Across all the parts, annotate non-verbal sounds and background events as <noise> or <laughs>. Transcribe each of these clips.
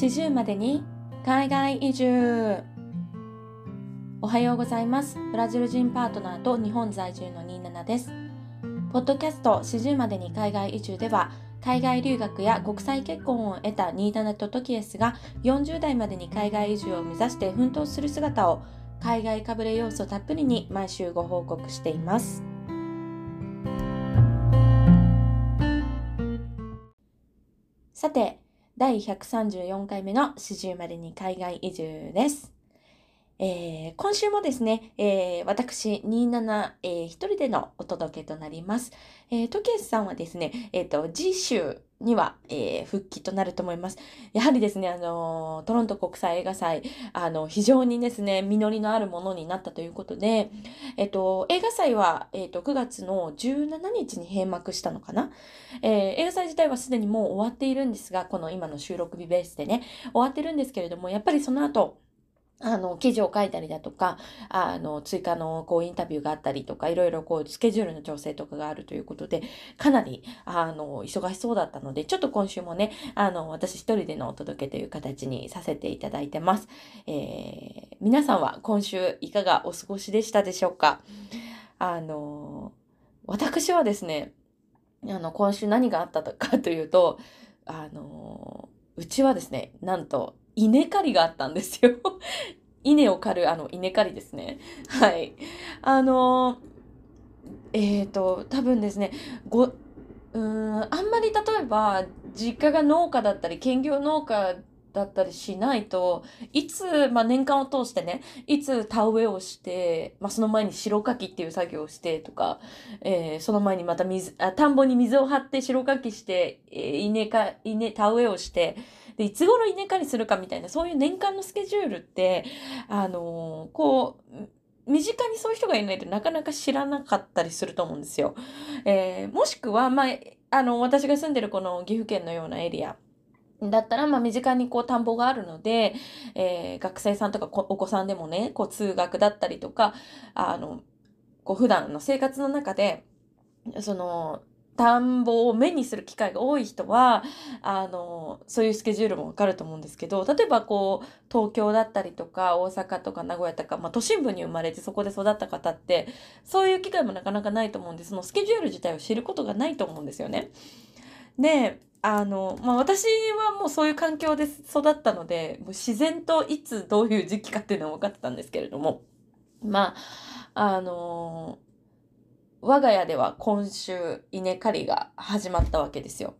40までに海外移住。おはようございます。ブラジル人パートナーと日本在住の27です。ポッドキャスト40までに海外移住では海外留学や国際結婚を得た27とトキエスが40代までに海外移住を目指して奮闘する姿を海外かぶれ要素たっぷりに毎週ご報告しています。さて第134回目の四十までに海外移住です。えー、今週もですね、えー、私、27、えー、一人でのお届けとなります。えー、トケスさんはですね、えっ、と、次週には、えー、復帰となると思います。やはりですね、あのトロント国際映画祭、あの、非常にですね、実りのあるものになったということで、えっ、と、映画祭は、えっ、と、9月の17日に閉幕したのかな？えー、映画祭自体はすでにもう終わっているんですが、この今の収録日ベースでね、終わってるんですけれども、やっぱりその後、あの、記事を書いたりだとか、あの、追加の、こう、インタビューがあったりとか、いろいろ、こう、スケジュールの調整とかがあるということで、かなり、あの、忙しそうだったので、ちょっと今週もね、あの、私一人でのお届けという形にさせていただいてます。えー、皆さんは今週いかがお過ごしでしたでしょうか？あの、私はですね、あの、今週何があったかというと、あの、うちはですね、なんと、稲刈りがあったんですよ。<laughs> 稲を刈る、あの、稲刈りですね。はい。あの、えっ、ー、と、多分ですね、ご、うん、あんまり例えば、実家が農家だったり、兼業農家だったりしないと、いつ、まあ、年間を通してね、いつ田植えをして、まあ、その前に白かきっていう作業をしてとか、えー、その前にまた水あ、田んぼに水を張って白かきして、えー、稲か、稲、田植えをして、で、いつ頃稲刈りするかみたいな、そういう年間のスケジュールって、あのー、こう、身近にそういう人がいないとなかなか知らなかったりすると思うんですよ。えー、もしくは、まあ、あの、私が住んでるこの岐阜県のようなエリア、だったら、まあ、身近にこう、田んぼがあるので、えー、学生さんとかお子さんでもね、こう、通学だったりとか、あの、こう、普段の生活の中で、その、田んぼを目にする機会が多い人は、あの、そういうスケジュールもわかると思うんですけど、例えばこう、東京だったりとか、大阪とか名古屋とか、まあ、都心部に生まれてそこで育った方って、そういう機会もなかなかないと思うんで、そのスケジュール自体を知ることがないと思うんですよね。で、あの、まあ、私はもうそういう環境で育ったので、もう自然といつどういう時期かっていうのは分かってたんですけれども、まあ、あの、我が家では今週稲刈りが始まったわけですよ。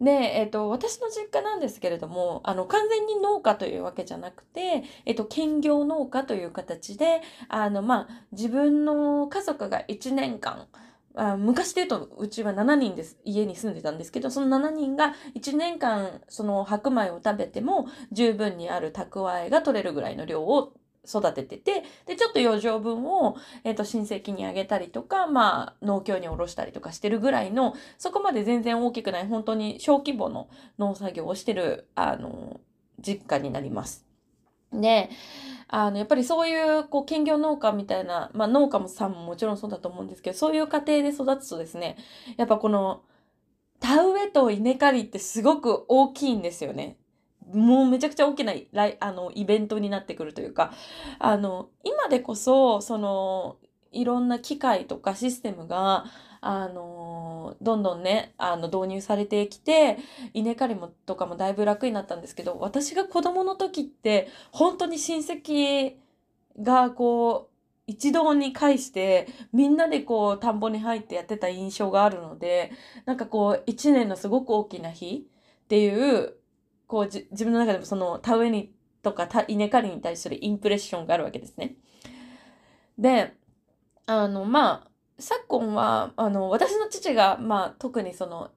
で、えっ、と、私の実家なんですけれども、あの、完全に農家というわけじゃなくて、えっ、と、兼業農家という形で、あの、まあ、自分の家族が1年間、あ昔で言うと、うちは7人です。家に住んでたんですけど、その7人が1年間、その白米を食べても十分にある蓄えが取れるぐらいの量を育ててて、で、ちょっと余剰分を、えっ、ー、と、親戚にあげたりとか、まあ、農協におろしたりとかしてるぐらいの、そこまで全然大きくない、本当に小規模の農作業をしてる、あの、実家になります。で、あの、やっぱりそういう、こう、兼業農家みたいな、まあ農家もさんももちろんそうだと思うんですけど、そういう家庭で育つとですね、やっぱこの、田植えと稲刈りってすごく大きいんですよね。もうめちゃくちゃ大きなあのイベントになってくるというか、あの、今でこそ、その、いろんな機械とかシステムが、あのどんどんね、あの、導入されてきて、稲刈りもとかもだいぶ楽になったんですけど、私が子供の時って、本当に親戚がこう、一堂に会して、みんなでこう、田んぼに入ってやってた印象があるので、なんかこう、一年のすごく大きな日っていう、こう、自分の中でもその、田植えにとか稲刈りに対するインプレッションがあるわけですね。で、あの、まあ、昨今は、あの、私の父が、まあ、特にその、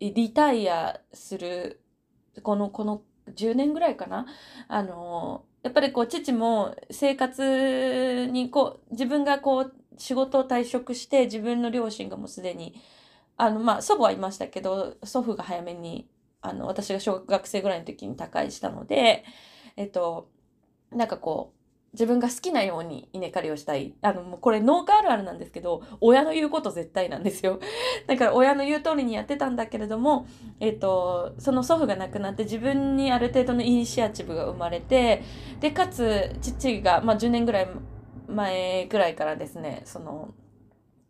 リタイアする、この、この10年ぐらいかな。あの、やっぱりこう、父も生活に、こう、自分がこう、仕事を退職して、自分の両親がもうすでに、あの、まあ、祖母はいましたけど、祖父が早めに、あの、私が小学生ぐらいの時に他界したので、えっと、なんかこう、自分が好きなように稲刈りをしたい。あの、もうこれ農家あるあるなんですけど、親の言うこと絶対なんですよ。<laughs> だから親の言う通りにやってたんだけれども、えっ、と、その祖父が亡くなって自分にある程度のイニシアチブが生まれて、で、かつ父が、まあ10年ぐらい前ぐらいからですね、その、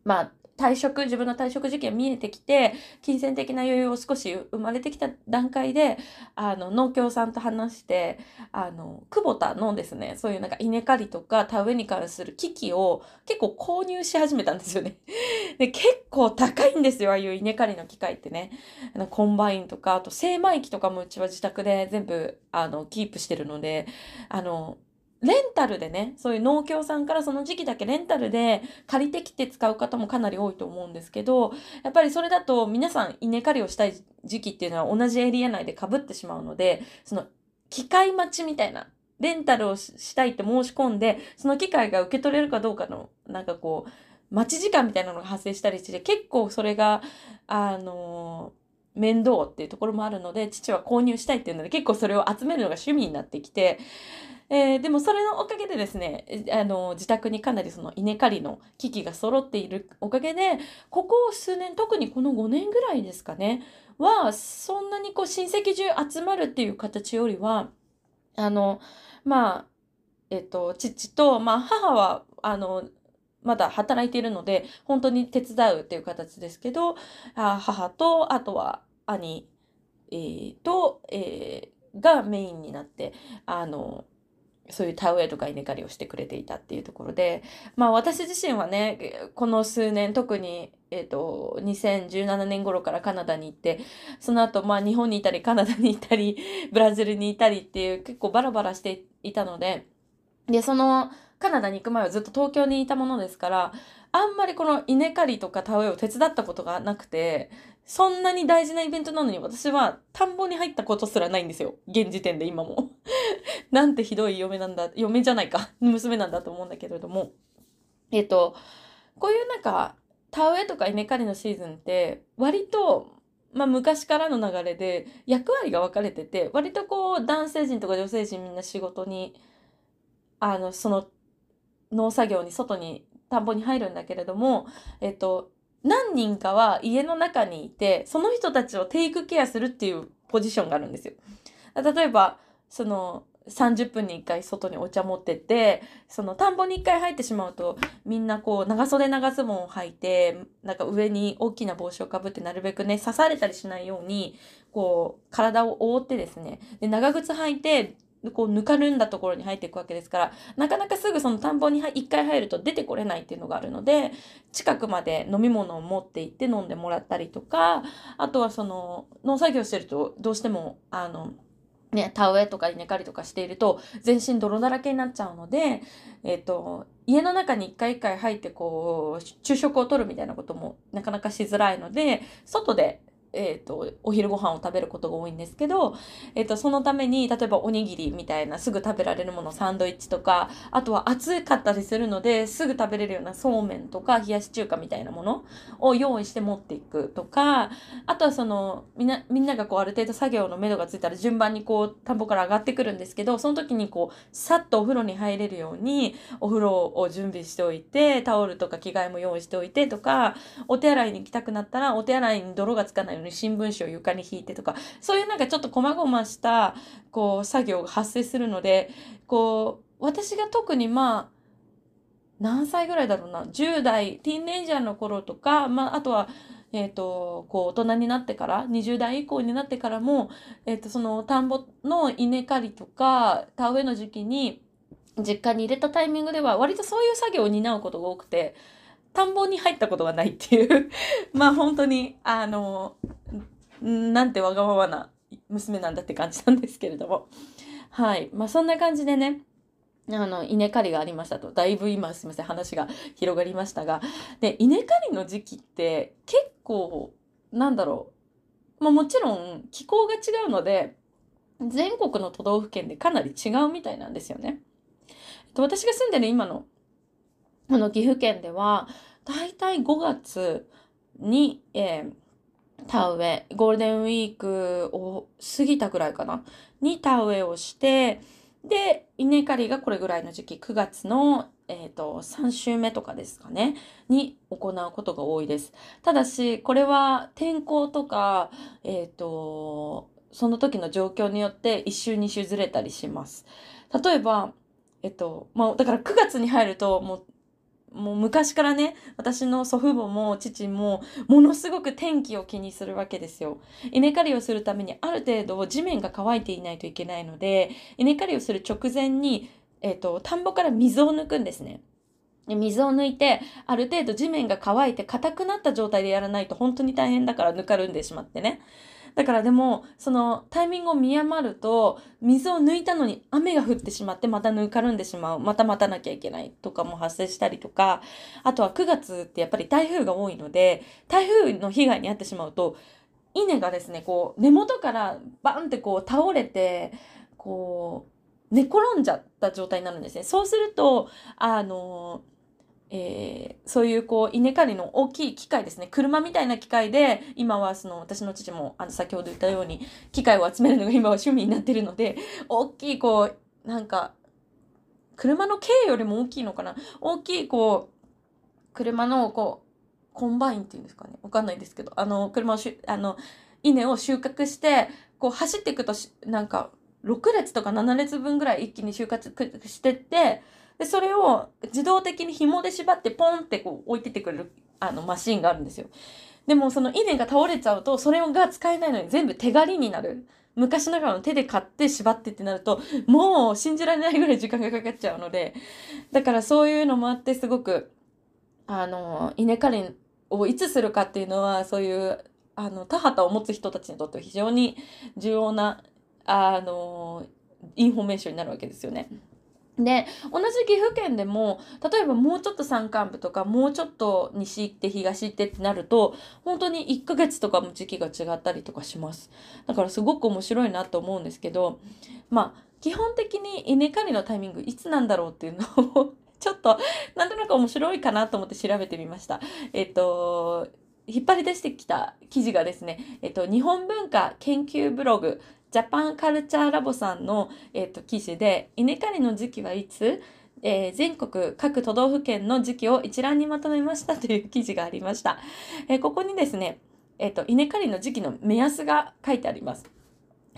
まあ退職、自分の退職時期が見えてきて、金銭的な余裕を少し生まれてきた段階で、あの、農協さんと話して、あの、クボタのですね、そういうなんか稲刈りとか田植えに関する機器を結構購入し始めたんですよね。<laughs> で、結構高いんですよ、ああいう稲刈りの機械ってね。あのコンバインとか、あと精米機とかもうちは自宅で全部、あの、キープしてるので、あの、レンタルでね、そういう農協さんからその時期だけレンタルで借りてきて使う方もかなり多いと思うんですけど、やっぱりそれだと皆さん稲刈りをしたい時期っていうのは同じエリア内で被ってしまうので、その機械待ちみたいな、レンタルをしたいって申し込んで、その機械が受け取れるかどうかの、なんかこう、待ち時間みたいなのが発生したりして、結構それが、あの面倒っていうところもあるので、父は購入したいっていうので、結構それを集めるのが趣味になってきて、えー、でもそれのおかげでですね、あの、自宅にかなりその稲刈りの機器が揃っているおかげで、ここ数年、特にこの5年ぐらいですかね、は、そんなにこう親戚中集まるっていう形よりは、あの、まあ、えっと、父と、まあ、母は、あの、まだ働いているので、本当に手伝うっていう形ですけど、母と、あとは兄、えー、と、えー、がメインになって、あの、そういう田植えとか稲刈りをしてくれていたっていうところで、まあ私自身はね、この数年特に、えっ、ー、と、2017年頃からカナダに行って、その後まあ日本にいたりカナダにいたり、ブラジルにいたりっていう結構バラバラしていたので、で、そのカナダに行く前はずっと東京にいたものですから、あんまりこの稲刈りとか田植えを手伝ったことがなくて、そんなに大事なイベントなのに私は田んぼに入ったことすらないんですよ。現時点で今も。<laughs> なんてひどい嫁なんだ、嫁じゃないか、娘なんだと思うんだけれども。えっ、と、こういうなんか、田植えとか稲刈りのシーズンって、割と、まあ昔からの流れで役割が分かれてて、割とこう男性陣とか女性陣みんな仕事に、あの、その農作業に外に田んぼに入るんだけれども、えっと、何人かは家の中にいて、その人たちをテイクケアするっていうポジションがあるんですよ。例えば、その、30分に1回外にお茶持ってって、その田んぼに1回入ってしまうと、みんなこう長袖長ズボンを履いて、なんか上に大きな帽子をかぶってなるべくね、刺されたりしないように、こう、体を覆ってですね、で、長靴履いて、こうぬかるんだところに入っていくわけですからなかなかすぐその田んぼに一回入ると出てこれないっていうのがあるので近くまで飲み物を持って行って飲んでもらったりとかあとはその農作業してるとどうしてもあのね、田植えとか稲刈りとかしていると全身泥だらけになっちゃうので、えっ、ー、と、家の中に一回一回入ってこう、昼食をとるみたいなこともなかなかしづらいので、外でえ、ー、と、お昼ご飯を食べることが多いんですけど、え、ー、と、そのために、例えばおにぎりみたいなすぐ食べられるもの、サンドイッチとか、あとは暑かったりするので、すぐ食べれるようなそうめんとか、冷やし中華みたいなものを用意して持っていくとか、あとはその、みんな、みんながこう、ある程度作業の目処がついたら順番にこう、田んぼから上がってくるんですけど、その時にこう、さっとお風呂に入れるように、お風呂を準備しておいて、タオルとか着替えも用意しておいてとか、お手洗いに行きたくなったら、お手洗いに泥がつかないように新聞紙を床に引いてとか、そういうなんかちょっと細々した、こう、作業が発生するので、こう、私が特にまあ、何歳ぐらいだろうな、10代、ティーンレイジャーの頃とか、まあ、あとは、えっ、ー、と、こう、大人になってから、20代以降になってからも、えっ、ー、と、その、田んぼの稲刈りとか、田植えの時期に、実家に入れたタイミングでは、割とそういう作業を担うことが多くて、田んぼに入ったことがないっていう <laughs> まあ本当に、あの、なんてわがままな娘なんだって感じなんですけれども。はい。まあそんな感じでね、あの、稲刈りがありましたと。だいぶ今すみません、話が広がりましたが。で、稲刈りの時期って結構、なんだろう。まあもちろん気候が違うので、全国の都道府県でかなり違うみたいなんですよね。私が住んでる今のあの岐阜県ではだいたい5月に、えー、田植えゴールデンウィークを過ぎたぐらいかなに田植えをしてで、稲刈りがこれぐらいの時期、9月の、えーと、3週目とかですかね、に行うことが多いです。ただし、これは天候とか、えっ、ー、と、その時の状況によって1週2週ずれたりします。例えば、えっと、まあ、だから9月に入ると、もうもう昔からね、私の祖父母も父もものすごく天気を気にするわけですよ。稲刈りをするためにある程度地面が乾いていないといけないので、稲刈りをする直前に、えっ、と、田んぼから水を抜くんですね。水を抜いて、ある程度地面が乾いて硬くなった状態でやらないと本当に大変だからぬかるんでしまってね。だからでも、そのタイミングを見余ると、水を抜いたのに雨が降ってしまって、またぬかるんでしまう。また待たなきゃいけないとかも発生したりとか、あとは9月ってやっぱり台風が多いので、台風の被害に遭ってしまうと、稲がですね、こう、根元からバンってこう倒れて、こう、寝転んじゃった状態になるんですね。そうすると、あのーえー、そういうこう稲刈りの大きい機械ですね。車みたいな機械で今はその私の父もあの先ほど言ったように機械を集めるのが今は趣味になってるので大きいこうなんか車の軽よりも大きいのかな？大きいこう車のこうコンバインっていうんですかね？わかんないですけど。あの車をしあの稲を収穫してこう走っていくとなんか6列とか7列分ぐらい一気に収穫してってで、それを自動的に紐で縛ってポンってこう置いててくれるあのマシンがあるんですよ。でもその稲が倒れちゃうと、それが使えないのに全部手刈りになる。昔ながらの手で刈って縛ってってなると、もう信じられないぐらい時間がかかっちゃうので、だからそういうのもあってすごく、あの、稲刈りをいつするかっていうのは、そういう、あの、田畑を持つ人たちにとっては非常に重要な、あの、インフォメーションになるわけですよね。で同じ岐阜県でも例えばもうちょっと山間部とかもうちょっと西行って東行ってってなると本当に1ヶ月とかも時期が違ったりとかします。だからすごく面白いなと思うんですけどまあ基本的に稲刈りのタイミングいつなんだろうっていうのを <laughs> ちょっとなんとなく面白いかなと思って調べてみました。えっと引っ張り出してきた記事がですね、えっと、日本文化研究ブログジャパンカルチャーラボさんの、えーと、記事で稲刈りの時期はいつ？えー、全国各都道府県の時期を一覧にまとめましたという記事がありました。えー、ここにですね、えーと、稲刈りの時期の目安が書いてあります。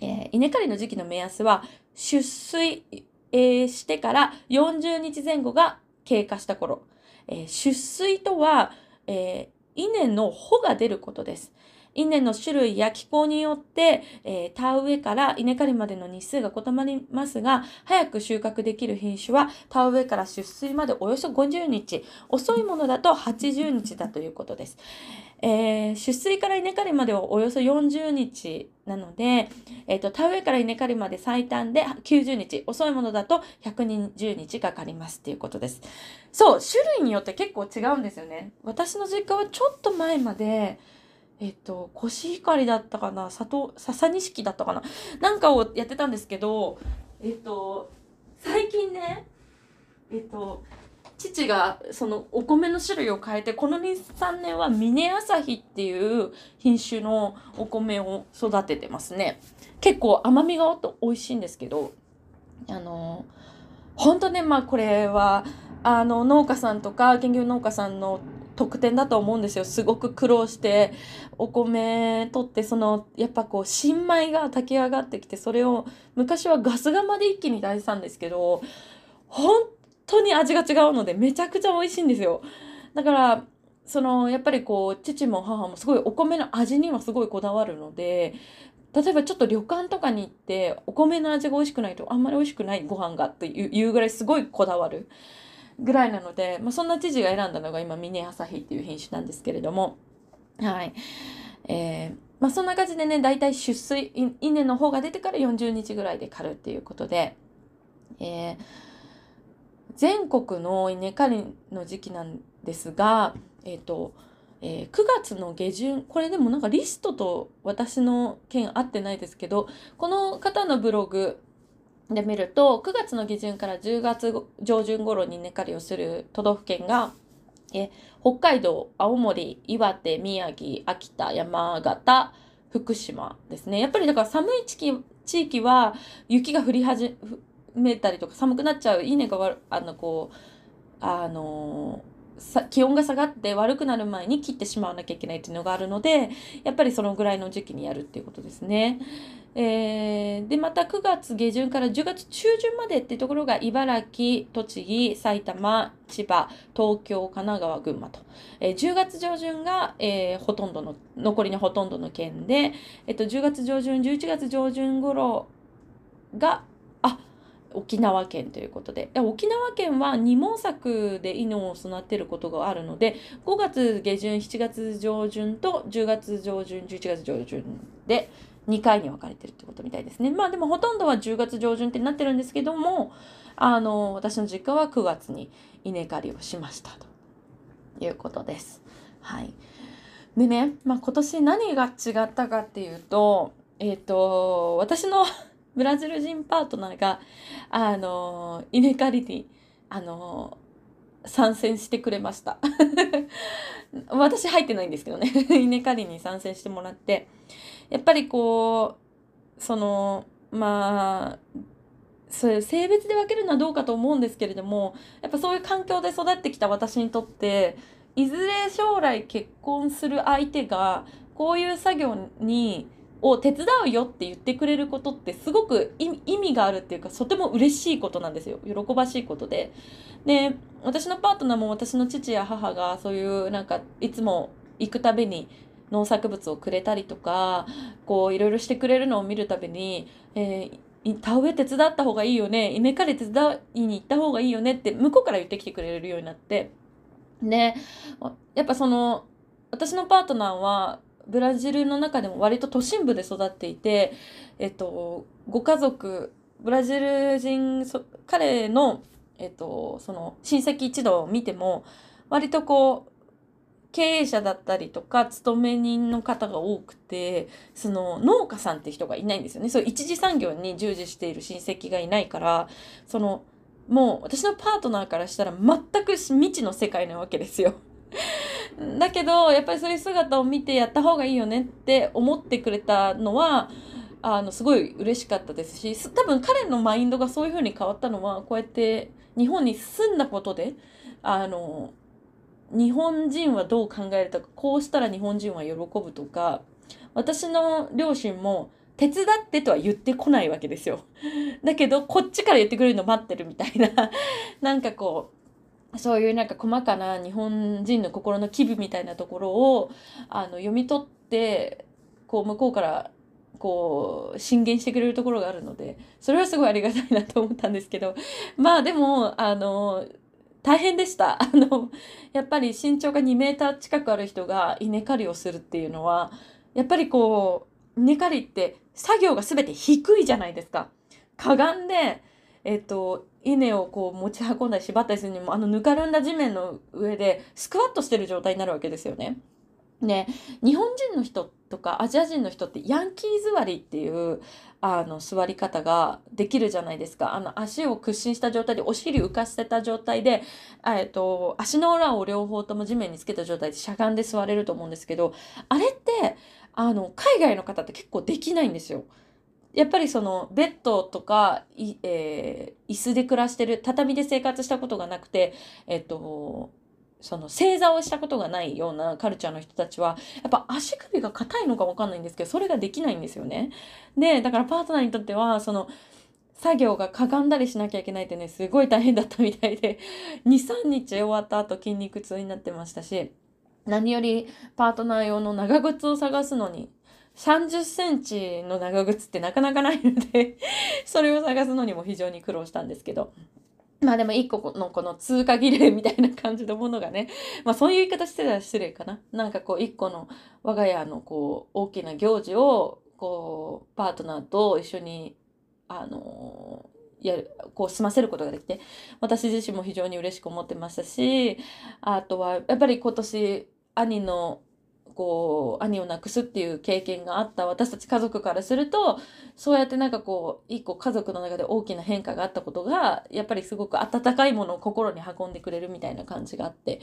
えー、稲刈りの時期の目安は出水、えー、してから40日前後が経過した頃。えー、出水とは、えー、稲の穂が出ることです。稲の種類や気候によって、えー、田植えから稲刈りまでの日数が異なりますが、早く収穫できる品種は田植えから出水までおよそ50日、遅いものだと80日だということです。えー、出水から稲刈りまではおよそ40日なので、えっ、ー、と、田植えから稲刈りまで最短で90日、遅いものだと120日かかりますっていうことです。そう、種類によって結構違うんですよね。私の実家はちょっと前まで、えっと、コシヒカリだったかな、里、笹錦だったかな、なんかをやってたんですけど、えっと、最近ね、えっと、父がそのお米の種類を変えて、この2、3年は峰朝日っていう品種のお米を育ててますね。結構甘みがおっと美味しいんですけど、あの、本当ね、まあこれは、あの農家さんとか研究農家さんの特典だと思うんですよすごく苦労してお米取ってそのやっぱこう新米が炊き上がってきてそれを昔はガス釜で一気に炊いてたんですけど本当に味が違うのでめちゃくちゃ美味しいんですよだからそのやっぱりこう父も母もすごいお米の味にはすごいこだわるので例えばちょっと旅館とかに行ってお米の味が美味しくないとあんまり美味しくないご飯がっていうぐらいすごいこだわる。ぐらいなので、まあ、そんな知事が選んだのが今ミネアサヒっていう品種なんですけれども。はい。えーまあ、そんな感じでね大体出水稲の方が出てから40日ぐらいで刈るっていうことで、えー、全国の稲刈りの時期なんですがえっ、ー、とえー、9月の下旬これでもなんかリストと私の件合ってないですけどこの方のブログで見ると9月の下旬から10月上旬頃に稲刈りをする都道府県がえ北海道青森岩手宮城秋田山形福島ですね。やっぱりだから寒い地域地域は雪が降りはじめたりとか寒くなっちゃう稲があのこうあのさ気温が下がって悪くなる前に切ってしまわなきゃいけないっていうのがあるのでやっぱりそのぐらいの時期にやるっていうことですね。えー、でまた9月下旬から10月中旬までっていうところが茨城栃木埼玉千葉東京神奈川群馬と、えー、10月上旬が、えー、ほとんどの残りのほとんどの県で、えっと、10月上旬11月上旬頃が沖縄県ということで。沖縄県は二毛作で犬を育てることがあるので5月下旬7月上旬と10月上旬11月上旬で2回に分かれてるってことみたいですね。まあでもほとんどは10月上旬ってなってるんですけどもあの私の実家は9月に稲刈りをしましたということです。はい、でね、まあ、今年何が違ったかっていうとえっ、ー、と私のブラジル人パートナーが、あの、稲刈りに、あの、参戦してくれました。<laughs> 私入ってないんですけどね。<laughs> 稲刈りに参戦してもらって、やっぱりこう、その、まあ、それ性別で分けるのはどうかと思うんですけれどもやっぱそういう環境で育ってきた私にとっていずれ将来結婚する相手がこういう作業にを手伝うよって言ってくれることってすごく意味があるっていうかとても嬉しいことなんですよ。喜ばしいことで。で私のパートナーも私の父や母がそういうなんかいつも行くたびに農作物をくれたりとかこういろいろしてくれるのを見るたびに、えー、田植え手伝った方がいいよね。稲刈り手伝いに行った方がいいよねって向こうから言ってきてくれるようになって。でやっぱその私のパートナーはブラジルの中でも割と都心部で育っていて、えっと、ご家族ブラジル人彼の、えっと、その親戚一同を見ても割とこう経営者だったりとか勤め人の方が多くてその農家さんって人がいないんですよねそう一次産業に従事している親戚がいないからそのもう私のパートナーからしたら全く未知の世界なわけですよ。だけどやっぱりそういう姿を見てやった方がいいよねって思ってくれたのはあのすごい嬉しかったですし多分彼のマインドがそういう風に変わったのはこうやって日本に住んだことであの日本人はどう考えるとかこうしたら日本人は喜ぶとか私の両親も手伝ってとは言ってこないわけですよ。だけどこっちから言ってくれるの待ってるみたいななんかこうそういうなんか細かな日本人の心の機微みたいなところをあの読み取ってこう向こうからこう進言してくれるところがあるのでそれはすごいありがたいなと思ったんですけど <laughs> まあでもあの大変でした。<laughs> あのやっぱり身長が2メーター近くある人が稲刈りをするっていうのはやっぱりこう稲刈りって作業が全て低いじゃないですか。かがんでえっと稲をこう持ち運んだり縛ったりするにもあのぬかるんだ地面の上でスクワットしてる状態になるわけですよね。ね、日本人の人とかアジア人の人ってヤンキー座りっていうあの座り方ができるじゃないですかあの足を屈伸した状態でお尻浮かせた状態で、えっと、足の裏を両方とも地面につけた状態でしゃがんで座れると思うんですけどあれってあの海外の方って結構できないんですよ。やっぱりそのベッドとかい、えー、椅子で暮らしてる畳で生活したことがなくて、えっと、その正座をしたことがないようなカルチャーの人たちはやっぱ足首が硬いのか分かんないんですけどそれができないんですよね。でだからパートナーにとってはその作業がかがんだりしなきゃいけないってねすごい大変だったみたいで <laughs> 23日終わった後筋肉痛になってましたし何よりパートナー用の長靴を探すのに30センチの長靴ってなかなかないので <laughs> それを探すのにも非常に苦労したんですけど。まあでも一個のこの通過儀礼みたいな感じのものがね、<laughs> まあそういう言い方してたら失礼かな。なんかこう一個の我が家のこう大きな行事をこうパートナーと一緒にあのやるこう済ませることができて私自身も非常に嬉しく思ってましたしあとはやっぱり今年兄のこう兄を亡くすっていう経験があった私たち家族からするとそうやってなんかこう一個家族の中で大きな変化があったことがやっぱりすごく温かいものを心に運んでくれるみたいな感じがあって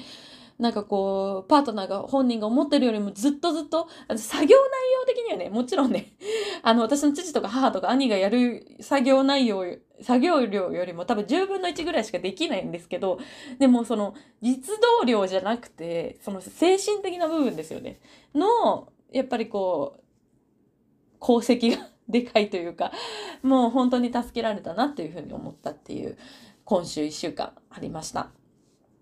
なんかこう、パートナーが本人が思ってるよりもずっとずっと、作業内容的にはね、もちろんね、<laughs> あの、私の父とか母とか兄がやる作業内容、作業量よりも多分10分の1ぐらいしかできないんですけど、でもその実動量じゃなくて、その精神的な部分ですよね。の、やっぱりこう、功績がでかいというか、もう本当に助けられたなっていうふうに思ったっていう今週1週間ありました。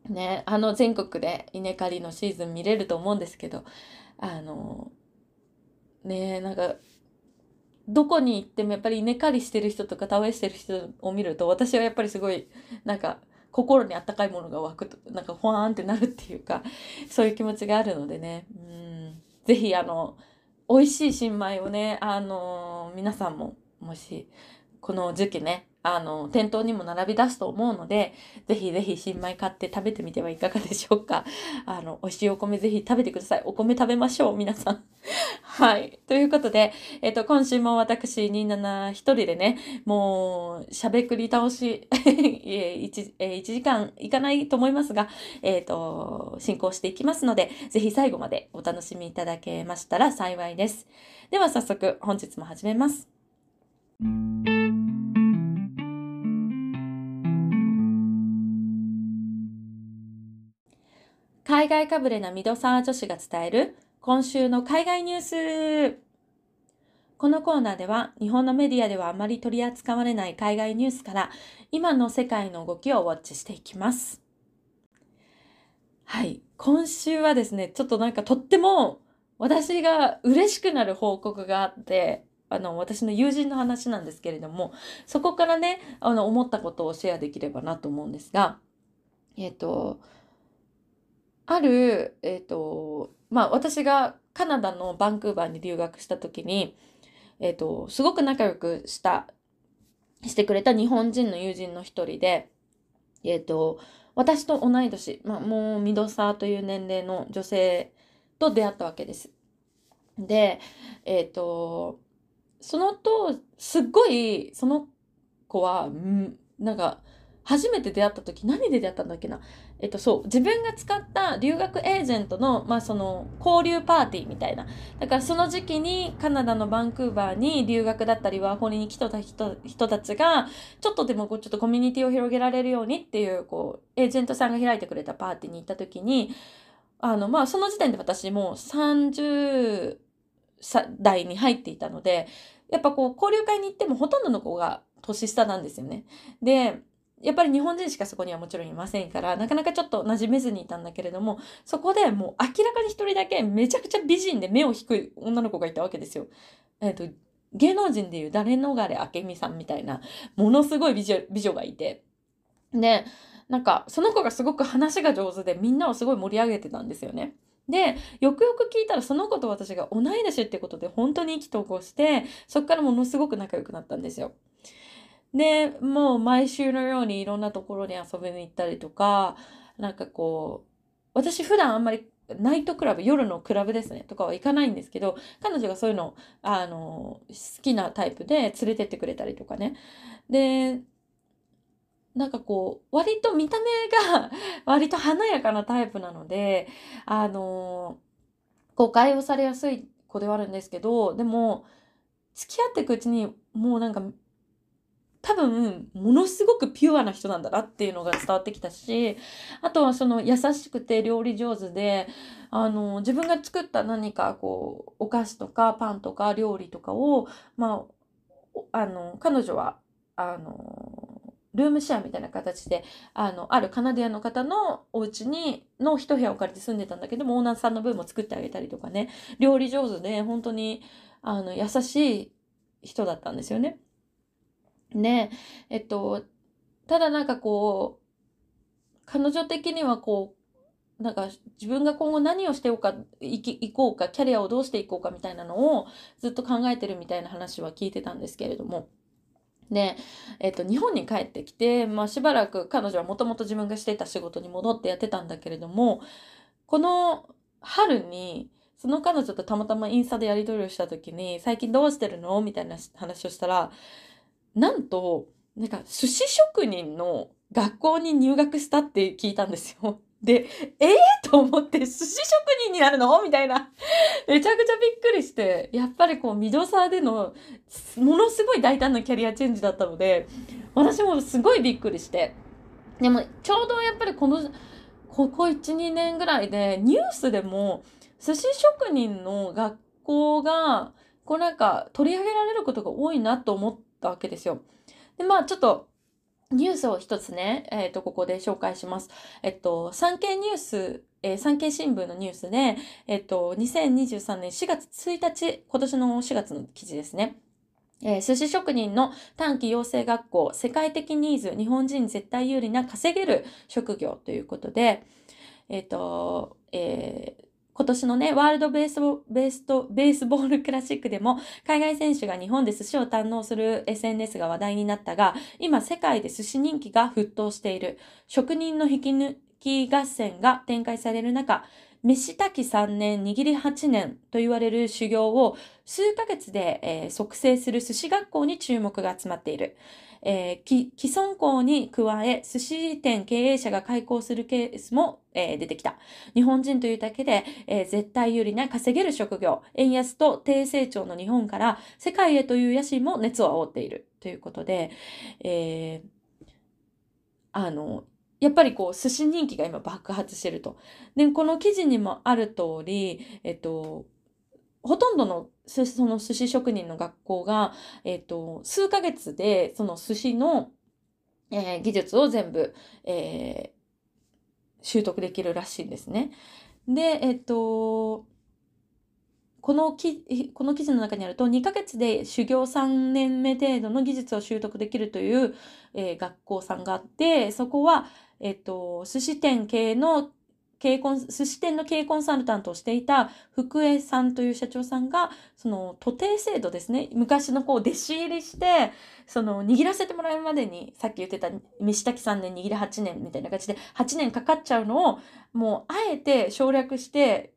ね、あの全国で稲刈りのシーズン見れると思うんですけど、あの、ねなんか、どこに行ってもやっぱり稲刈りしてる人とか田植えしてる人を見ると、私はやっぱりすごい、なんか、心にあったかいものが湧くと、なんか、ほわーんってなるっていうか、そういう気持ちがあるのでね、うん、ぜひ、あの、美味しい新米をね、あの、皆さんも、もし、この時期ね、あの、店頭にも並び出すと思うので、ぜひぜひ新米買って食べてみてはいかがでしょうか。<laughs> あの、美味しいお米ぜひ食べてください。お米食べましょう、皆さん。<laughs> はい。ということで、えっ、と、今週も私、27一人でね、もう、しゃべくり倒し、<laughs> 1, え1時間いかないと思いますが、えっ、と、進行していきますので、ぜひ最後までお楽しみいただけましたら幸いです。では早速、本日も始めます。海外かぶれなミドサー女子が伝える今週の海外ニュース。このコーナーでは日本のメディアではあまり取り扱われない海外ニュースから今の世界の動きをウォッチしていきます。はい。今週はですね、ちょっとなんかとっても私が嬉しくなる報告があって、あの、私の友人の話なんですけれども、そこからね、あの、思ったことをシェアできればなと思うんですが、えっ、と、ある、えっ、ー、と、まあ私がカナダのバンクーバーに留学した時に、えっ、ー、と、すごく仲良くした、してくれた日本人の友人の一人で、えっ、ー、と、私と同い年、まあもうミドサーという年齢の女性と出会ったわけです。で、えっ、と、そのと、すっごい、その子は、んなんか、初めて出会った時何で出会ったんだっけな？えっとそう自分が使った留学エージェントのまあその交流パーティーみたいなだからその時期にカナダのバンクーバーに留学だったりワーホリに来た人人たちがちょっとでもこうちょっとコミュニティを広げられるようにっていうこうエージェントさんが開いてくれたパーティーに行った時にあのまあその時点で私もう30代に入っていたのでやっぱこう交流会に行ってもほとんどの子が年下なんですよね。でやっぱり日本人しかそこにはもちろんいませんから、なかなかちょっと馴染めずにいたんだけれども、そこでもう明らかに一人だけめちゃくちゃ美人で目を引く女の子がいたわけですよ。えっ、ー、と、芸能人でいう誰逃れ明美さんみたいな、ものすごい美女美女がいて。で、なんか、その子がすごく話が上手でみんなをすごい盛り上げてたんですよね。で、よくよく聞いたらその子と私が同い年ってことで本当に意気投合して、そっからものすごく仲良くなったんですよ。で、もう毎週のようにいろんなところに遊びに行ったりとか、なんかこう、私普段あんまりナイトクラブ、夜のクラブですね、とかは行かないんですけど、彼女がそういうの、あの、好きなタイプで連れてってくれたりとかね。で、なんかこう、割と見た目が <laughs> 割と華やかなタイプなので、あの、誤解をされやすい子ではあるんですけど、でも、付き合っていくうちにもうなんか多分、ものすごくピュアな人なんだなっていうのが伝わってきたし、あとはその優しくて料理上手で、あの、自分が作った何かこう、お菓子とかパンとか料理とかを、まあ、あの、彼女は、あの、ルームシェアみたいな形で、あの、あるカナディアの方のお家に、の一部屋を借りて住んでたんだけども、オーナーさんの分も作ってあげたりとかね、料理上手で、本当に、あの、優しい人だったんですよね。ねえっと、ただなんかこう、彼女的にはこう、なんか自分が今後何をしておか、いき、いこうか、キャリアをどうしていこうかみたいなのをずっと考えてるみたいな話は聞いてたんですけれども。で、えっと、日本に帰ってきて、まあしばらく彼女はもともと自分がしていた仕事に戻ってやってたんだけれども、この春に、その彼女とたまたまインスタでやり取りをした時に、最近どうしてるの？みたいな話をしたら、なんと、なんか寿司職人の学校に入学したって聞いたんですよ。<laughs> で、ええー、と思って寿司職人になるの？みたいな。<laughs> めちゃくちゃびっくりして、やっぱりこう、ミドサーでの、ものすごい大胆なキャリアチェンジだったので、私もすごいびっくりして。でも、ちょうどやっぱりこの、ここ1、2年ぐらいで、ニュースでも、寿司職人の学校が、こうなんか取り上げられることが多いなと思ってったわけですよ。で、まあちょっと、ニュースを一つね、えっ、ー、と、ここで紹介します。えっと、産経ニュース、えー、産経新聞のニュースで、えっと、2023年4月1日、今年の4月の記事ですね。えー、寿司職人の短期養成学校、世界的ニーズ、日本人絶対有利な稼げる職業ということで、えっ、と、えー、今年のね、ワールドベースベーストベースボールクラシックでも、海外選手が日本で寿司を堪能する SNS が話題になったが、今世界で寿司人気が沸騰している。職人の引き抜き合戦が展開される中、飯炊き3年、握り8年と言われる修行を数ヶ月で、えー、促成する寿司学校に注目が集まっている。えー、既存校に加え、寿司店経営者が開校するケースも、えー、出てきた。日本人というだけで、えー、絶対有利な稼げる職業、円安と低成長の日本から世界へという野心も熱を煽っているということで、えー、あの、やっぱりこう、寿司人気が今爆発してると。で、この記事にもある通り、えっと、ほとんどのその寿司職人の学校が、えっ、と、数ヶ月でその寿司の、えー、技術を全部、えー、習得できるらしいんですね。で、えっ、と、このきこの記事の中にあると2ヶ月で修行3年目程度の技術を習得できるという、えー、学校さんがあってそこは、えっと、寿司店系の経コ、寿司店の経営コンサルタントをしていた福江さんという社長さんが、その、徒弟制度ですね。昔のこう、弟子入りして、その、握らせてもらうまでに、さっき言ってた、飯炊き3年、握り8年みたいな感じで、8年かかっちゃうのを、もう、あえて省略して、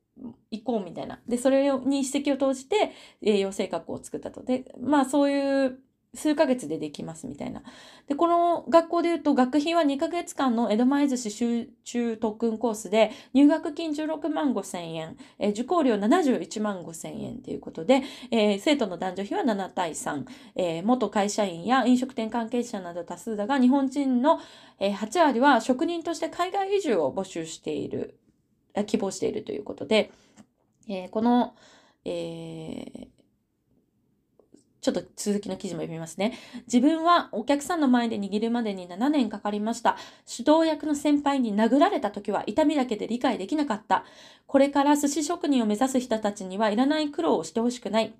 行こうみたいな。で、それに一石を投じて、栄養性格を作ったと。で、まあそういう数ヶ月でできますみたいな。で、この学校で言うと学費は2ヶ月間の江戸前寿司集中特訓コースで入学金16万5千円、えー、受講料71万5千円ということで、えー、生徒の男女比は7対3、えー、元会社員や飲食店関係者など多数だが日本人の、8割は職人として海外移住を募集している、希望しているということで、えこの、えーちょっと続きの記事も読みますね。自分はお客さんの前で握るまでに7年かかりました。指導役の先輩に殴られた時は痛みだけで理解できなかった。これから寿司職人を目指す人たちにはいらない苦労をしてほしくない。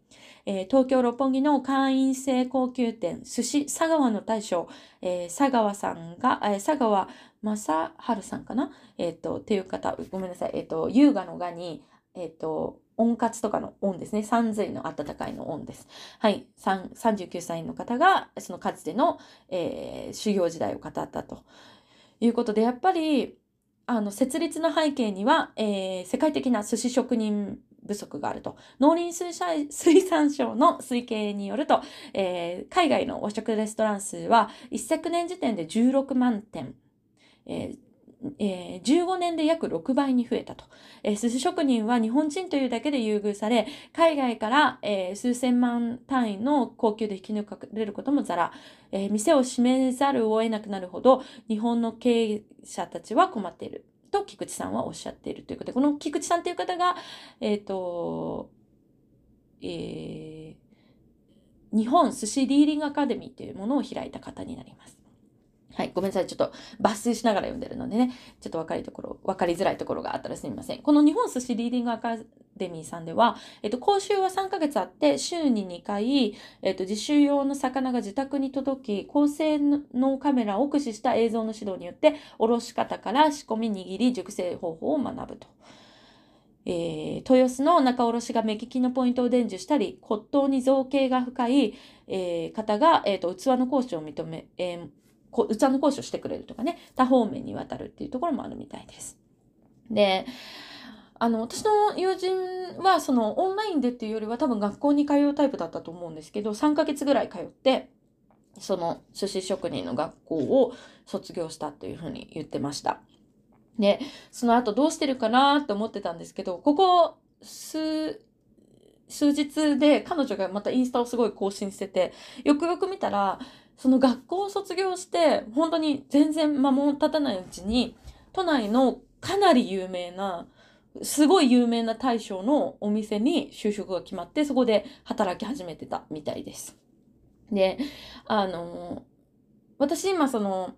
えー、東京六本木の会員制高級店、寿司佐川の大将、えー、佐川さんが、えー、佐川正治さんかな？えっ、と、っていう方、ごめんなさい。えっ、と、優雅のがに、えっ、と、温活とかの温ですね。三髄の温かいの温です。はい。39歳の方が、そのかつての、えー、修行時代を語ったということで、やっぱり、あの、設立の背景には、えー、世界的な寿司職人不足があると。農林水産省の推計によると、えー、海外の和食レストラン数は一昨年時点で16万店、えーえー、15年で約6倍に増えたと。えー、寿司職人は日本人というだけで優遇され、海外から、えー、数千万単位の高級で引き抜かれることもざら、えー、店を閉めざるを得なくなるほど、日本の経営者たちは困っている。と菊池さんはおっしゃっているということで、この菊池さんという方が、えっ、と、えー、日本寿司リーディングアカデミーというものを開いた方になります。はい。ごめんなさい。ちょっと抜粋しながら読んでるのでね、ちょっと分かりところ、分かりづらいところがあったらすみません。この日本寿司リーディングアカデミーさんでは、えっと、講習は3ヶ月あって、週に2回、えっと、自習用の魚が自宅に届き、高性能カメラを駆使した映像の指導によって、おろし方から仕込み、握り、熟成方法を学ぶと。えー、豊洲の仲卸が目利きのポイントを伝授したり、骨董に造形が深い、えー、方が、えーと、器の講師を認め、えー器の講師をしてくれるとかね、多方面にわたるっていうところもあるみたいです。で、あの、私の友人は、その、オンラインでっていうよりは多分学校に通うタイプだったと思うんですけど、3ヶ月ぐらい通って、その寿司職人の学校を卒業したというふうに言ってました。で、その後どうしてるかなって思ってたんですけど、ここ数、数日で彼女がまたインスタをすごい更新してて、よくよく見たら、その学校を卒業して、本当に全然間も経たないうちに、都内のかなり有名な、すごい有名な大将のお店に就職が決まって、そこで働き始めてたみたいです。で、あの、私今その、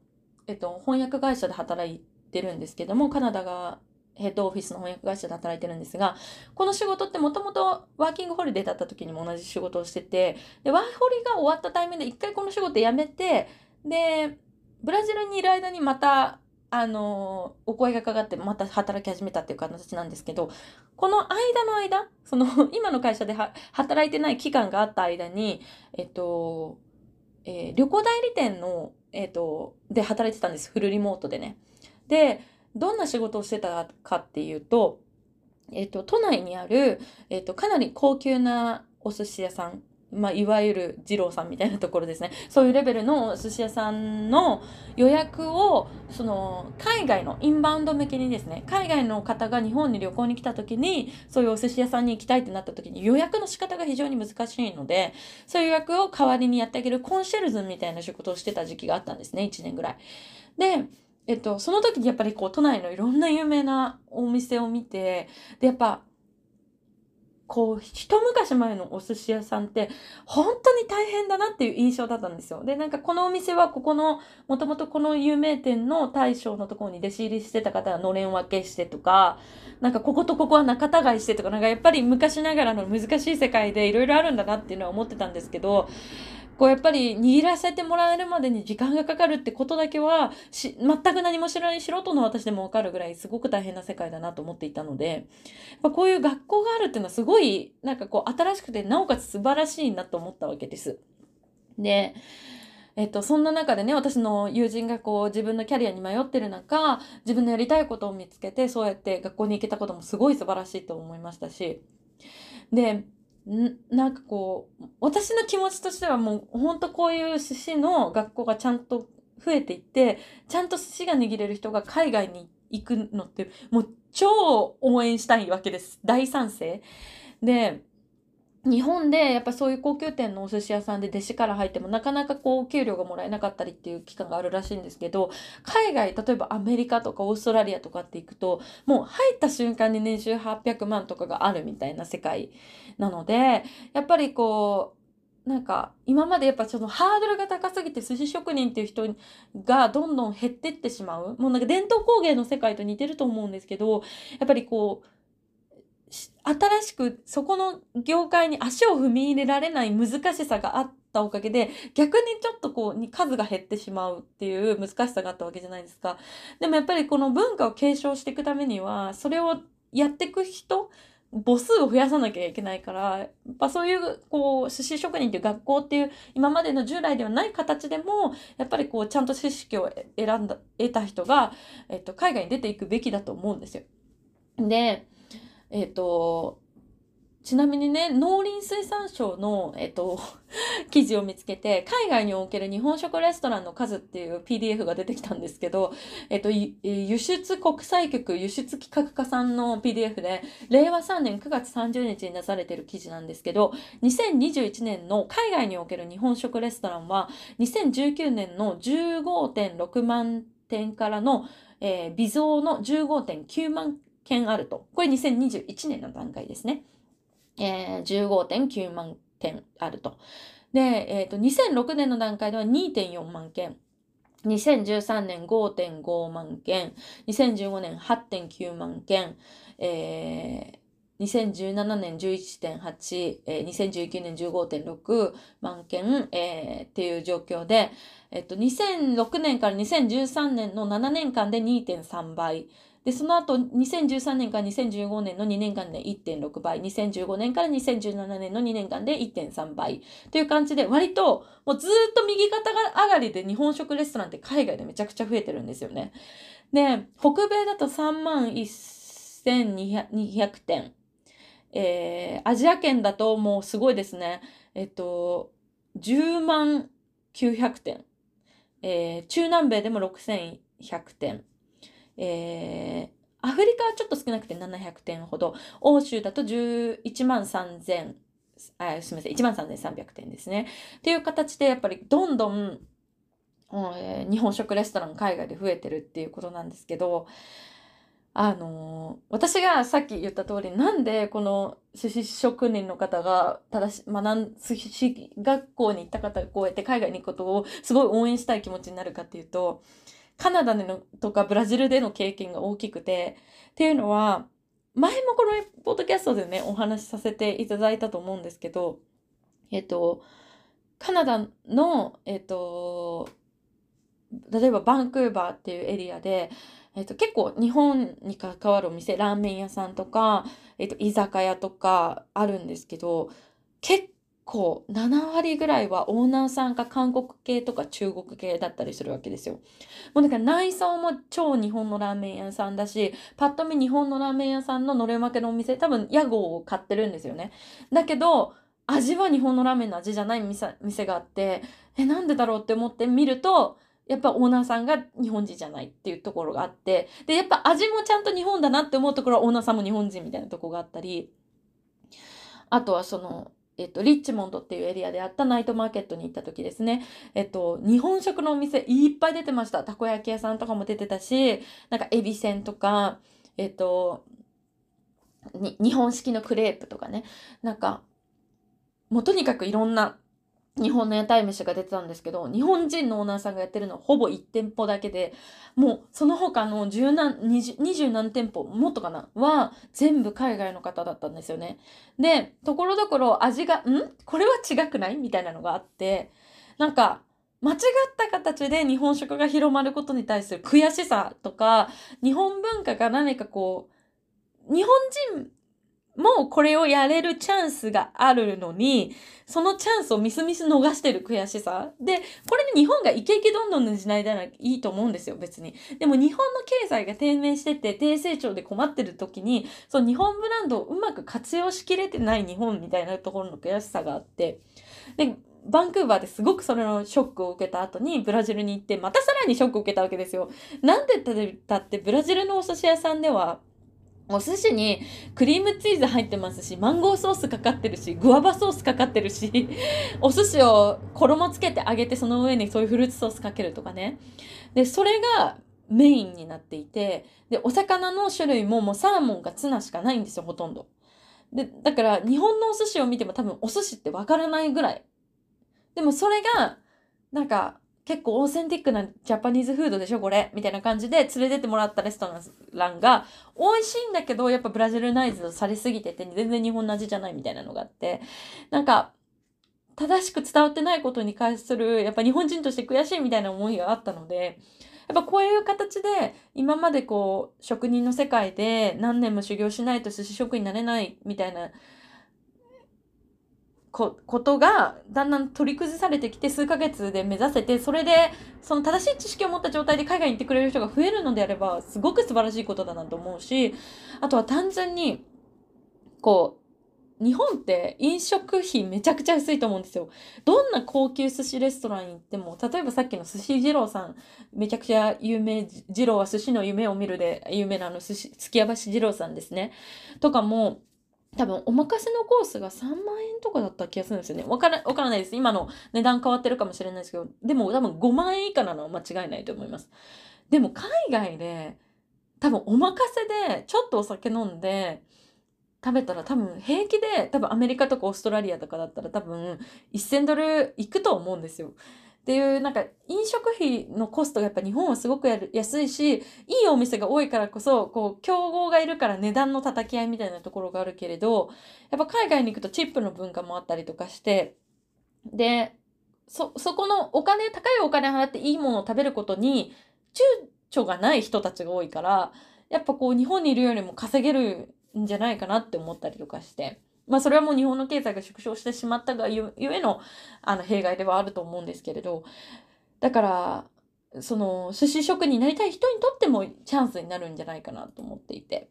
えっと、翻訳会社で働いてるんですけども、カナダがヘッドオフィスの翻訳会社で働いてるんですが、この仕事ってもともとワーキングホリデーだった時にも同じ仕事をしてて、で、ワーホリが終わったタイミングで一回この仕事辞めて、で、ブラジルにいる間にまた、あの、お声がかかってまた働き始めたっていう形なんですけど、この間の間、その、今の会社で働いてない期間があった間に、えっと、えー、旅行代理店の、えっと、で働いてたんです。フルリモートでね。で、どんな仕事をしてたかっていうと、えっ、と、都内にある、えっ、と、かなり高級なお寿司屋さん、まあ、いわゆる二郎さんみたいなところですね。そういうレベルのお寿司屋さんの予約を、その、海外のインバウンド向けにですね、海外の方が日本に旅行に来た時に、そういうお寿司屋さんに行きたいってなった時に予約の仕方が非常に難しいので、そういう予約を代わりにやってあげるコンシェルズみたいな仕事をしてた時期があったんですね、1年ぐらい。で、えっと、その時にやっぱりこう、都内のいろんな有名なお店を見て、で、やっぱ、こう、一昔前のお寿司屋さんって、本当に大変だなっていう印象だったんですよ。で、なんかこのお店はここの、もともとこの有名店の大将のところに弟子入りしてた方がのれん分けしてとか、なんかこことここは仲違いしてとか、なんかやっぱり昔ながらの難しい世界でいろいろあるんだなっていうのは思ってたんですけど、こうやっぱり握らせてもらえるまでに時間がかかるってことだけはし全く何も知らない素人の私でもわかるぐらいすごく大変な世界だなと思っていたのでやこういう学校があるっていうのはすごいなんかこう新しくてなおかつ素晴らしいなと思ったわけです。でえっと、そんな中でね、私の友人がこう自分のキャリアに迷ってる中、自分のやりたいことを見つけて、そうやって学校に行けたこともすごい素晴らしいと思いましたし、で、なんかこう、私の気持ちとしてはもう、ほんとこういう寿司の学校がちゃんと増えていって、ちゃんと寿司が握れる人が海外に行くのって、もう超応援したいわけです。大賛成。で、日本でやっぱそういう高級店のお寿司屋さんで弟子から入ってもなかなかこう給料がもらえなかったりっていう期間があるらしいんですけど海外例えばアメリカとかオーストラリアとかって行くともう入った瞬間に年収800万とかがあるみたいな世界なのでやっぱりこうなんか今までやっぱちょっとハードルが高すぎて寿司職人っていう人がどんどん減ってってしまうもうなんか伝統工芸の世界と似てると思うんですけどやっぱりこう新しくそこの業界に足を踏み入れられない難しさがあったおかげで逆にちょっとこうに数が減ってしまうっていう難しさがあったわけじゃないですか。でもやっぱりこの文化を継承していくためにはそれをやっていく人母数を増やさなきゃいけないから、やっぱそういう、こう、寿司職人っていう学校っていう、今までの従来ではない形でも、やっぱりこう、ちゃんと知識を選んだ、得た人が、えっと、海外に出ていくべきだと思うんですよ。で、えっ、ー、と、ちなみにね、農林水産省の、えっ、と、<laughs> 記事を見つけて、海外における日本食レストランの数っていう PDF が出てきたんですけど、えっ、と、輸出国際局輸出企画課さんの PDF で、令和3年9月30日に出されている記事なんですけど、2021年の海外における日本食レストランは、2019年の15.6万店からの、えー、微増の15.9万件あると。これ2021年の段階ですね。えー、15.9万件あると。で、えっ、ー、と、2006年の段階では2.4万件。2013年5.5万件。2015年8.9万件。えー2017年11.8、えー、2019年15.6万件、えー、っていう状況で、えっと、2006年から2013年の7年間で2.3倍、で、その後、2013年から2015年の2年間で1.6倍、2015年から2017年の2年間で1.3倍という感じで、割と、もうずっと右肩上がりで日本食レストランって海外でめちゃくちゃ増えてるんですよね。で、北米だと3万1200点。えー、アジア圏だともうすごいですね。えっと、10万900点。えー、中南米でも6100点。えーアフリカはちょっと少なくて700点ほど、欧州だと11万3000、すみません、1万3300点ですね。っていう形で、やっぱりどんどん、日本食レストラン海外で増えてるっていうことなんですけど、あのー、私がさっき言った通り、なんでこの寿司職人の方が正し、学ん、寿司学校に行った方がこうやって海外に行くことをすごい応援したい気持ちになるかっていうと、カナダでのとかブラジルでの経験が大きくて、っていうのは、前もこのポッドキャストでね、お話しさせていただいたと思うんですけど、えっと、カナダの、えっと、例えばバンクーバーっていうエリアで、えっと、結構日本に関わるお店、ラーメン屋さんとか、えっと、居酒屋とかあるんですけど、結構7割ぐらいはオーナーさんが韓国系とか中国系だったりするわけですよ。もうだか内装も超日本のラーメン屋さんだし、パッと見日本のラーメン屋さんののれん分けのお店、多分屋号を買ってるんですよね。だけど、味は日本のラーメンの味じゃない店店があって、え、なんでだろうって思って見ると、やっぱオーナーさんが日本人じゃないっていうところがあって、で、やっぱ味もちゃんと日本だなって思うところはオーナーさんも日本人みたいなとこがあったり、あとはその、えっと、リッチモンドっていうエリアであったナイトマーケットに行った時ですね。えっと、日本食のお店いっぱい出てました。たこ焼き屋さんとかも出てたし、なんかエビせんとか、えっと、日本式のクレープとかね。なんか、もうとにかくいろんな日本の屋台飯が出てたんですけど、日本人のオーナーさんがやってるのはほぼ1店舗だけで、もうその他の十何、二十、何店舗、もっとかなは全部海外の方だったんですよね。で、ところどころ味が、ん？これは違くない？みたいなのがあって、なんか、間違った形で日本食が広まることに対する悔しさとか、日本文化が何かこう、日本人もうこれをやれるチャンスがあるのに、そのチャンスをミスミス逃してる悔しさ。で、これで日本がイケイケどんどんの時代ならいいと思うんですよ、別に。でも日本の経済が低迷してて、低成長で困ってる時に、その日本ブランドをうまく活用しきれてない日本みたいなところの悔しさがあって、で、バンクーバーですごくそれのショックを受けた後にブラジルに行ってまたさらにショックを受けたわけですよ。なんでだってブラジルのお寿司屋さんではお寿司にクリームチーズ入ってますし、マンゴーソースかかってるし、グアバソースかかってるし、<laughs> お寿司を衣つけて揚げてその上にそういうフルーツソースかけるとかね。で、それがメインになっていて、で、お魚の種類ももうサーモンかツナしかないんですよ、ほとんど。で、だから日本のお寿司を見ても多分お寿司ってわからないぐらい。でもそれが、なんか、結構オーセンティックなジャパニーズフードでしょこれ。みたいな感じで連れてってもらったレストランが美味しいんだけどやっぱブラジルナイズされすぎてて全然日本の味じゃないみたいなのがあって。なんか正しく伝わってないことに関するやっぱ日本人として悔しいみたいな思いがあったのでやっぱこういう形で今までこう職人の世界で何年も修行しないと寿司職になれないみたいなこことがだんだん取り崩されてきて数ヶ月で目指せてそれでその正しい知識を持った状態で海外に行ってくれる人が増えるのであればすごく素晴らしいことだなと思うしあとは単純にこう日本って飲食費めちゃくちゃ安いと思うんですよ。どんな高級寿司レストランに行っても、例えばさっきの寿司二郎さん、めちゃくちゃ有名、二郎は寿司の夢を見るで有名なあの寿司、月屋橋二郎さんですね。とかも、多分お任せのコースが3万円とかだった気がするんですよね。わから、わからないです。今の値段変わってるかもしれないですけど、でも多分5万円以下なのは間違いないと思います。でも海外で多分お任せでちょっとお酒飲んで食べたら多分平気で多分アメリカとかオーストラリアとかだったら多分1000ドルいくと思うんですよ。っていうなんか飲食費のコストがやっぱ日本はすごくやる安いしいいお店が多いからこそこう競合がいるから値段の叩き合いみたいなところがあるけれどやっぱ海外に行くとチップの文化もあったりとかしてでそそこのお金高いお金払っていいものを食べることに躊躇がない人たちが多いからやっぱこう日本にいるよりも稼げるんじゃないかなって思ったりとかして。まあそれはもう日本の経済が縮小してしまったがゆえのあの弊害ではあると思うんですけれど、だから、その寿司職になりたい人にとってもチャンスになるんじゃないかなと思っていて。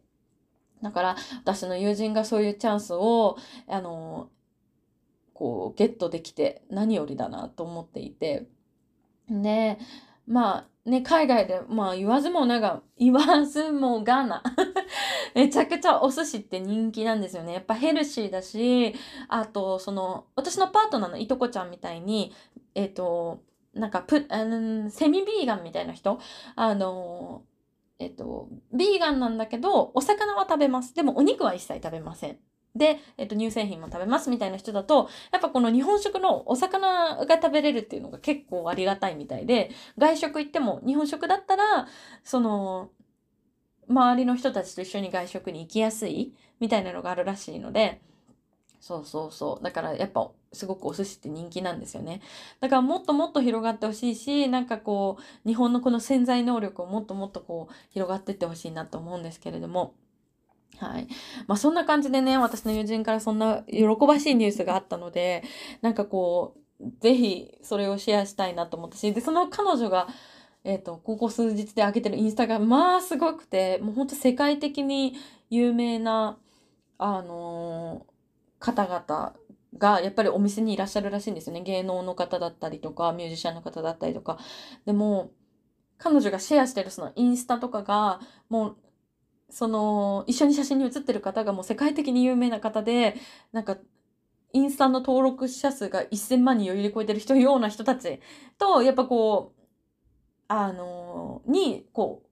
だから私の友人がそういうチャンスを、あの、こうゲットできて何よりだなと思っていて。で、まあね、海外で、まあ言わずもなが、言わずもがな。<laughs> めちゃくちゃお寿司って人気なんですよね。やっぱヘルシーだし、あと、その、私のパートナーのいとこちゃんみたいに、えっ、と、なんかプ、あの、セミビーガンみたいな人、あの、えっ、と、ビーガンなんだけど、お魚は食べます。でもお肉は一切食べません。で、えっと、乳製品も食べますみたいな人だと、やっぱこの日本食のお魚が食べれるっていうのが結構ありがたいみたいで、外食行っても日本食だったら、その、周りの人たちと一緒に外食に行きやすいみたいなのがあるらしいので、そうそうそう。だからやっぱすごくお寿司って人気なんですよね。だからもっともっと広がってほしいし、なんかこう、日本のこの潜在能力をもっともっとこう、広がってってほしいなと思うんですけれども。はい。まあそんな感じでね、私の友人からそんな喜ばしいニュースがあったので、なんかこう、ぜひそれをシェアしたいなと思ったし、で、その彼女が、えっ、ー、と、ここ数日で開けてるインスタが、まあすごくて、もうほんと世界的に有名な、あのー、方々がやっぱりお店にいらっしゃるらしいんですよね。芸能の方だったりとか、ミュージシャンの方だったりとか。でも、彼女がシェアしてるそのインスタとかが、もうその、一緒に写真に写ってる方がもう世界的に有名な方で、なんか、インスタの登録者数が1000万人を入れ超えてる人ような人たちと、やっぱこう、あのー、に、こ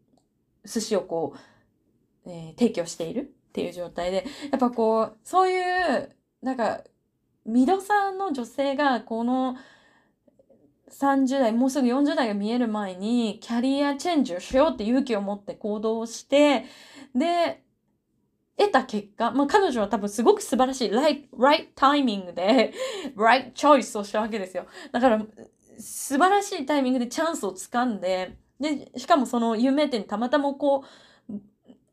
う、寿司をこう、えー、提供しているっていう状態で、やっぱこう、そういう、なんか、ミドさんの女性がこの30代、もうすぐ40代が見える前に、キャリアチェンジをしようって勇気を持って行動して、で、得た結果、まあ彼女は多分すごく素晴らしい、right, right timing で、right choice をしたわけですよ。だから、素晴らしいタイミングでチャンスをつかんで、で、しかもその有名店にたまたまこう、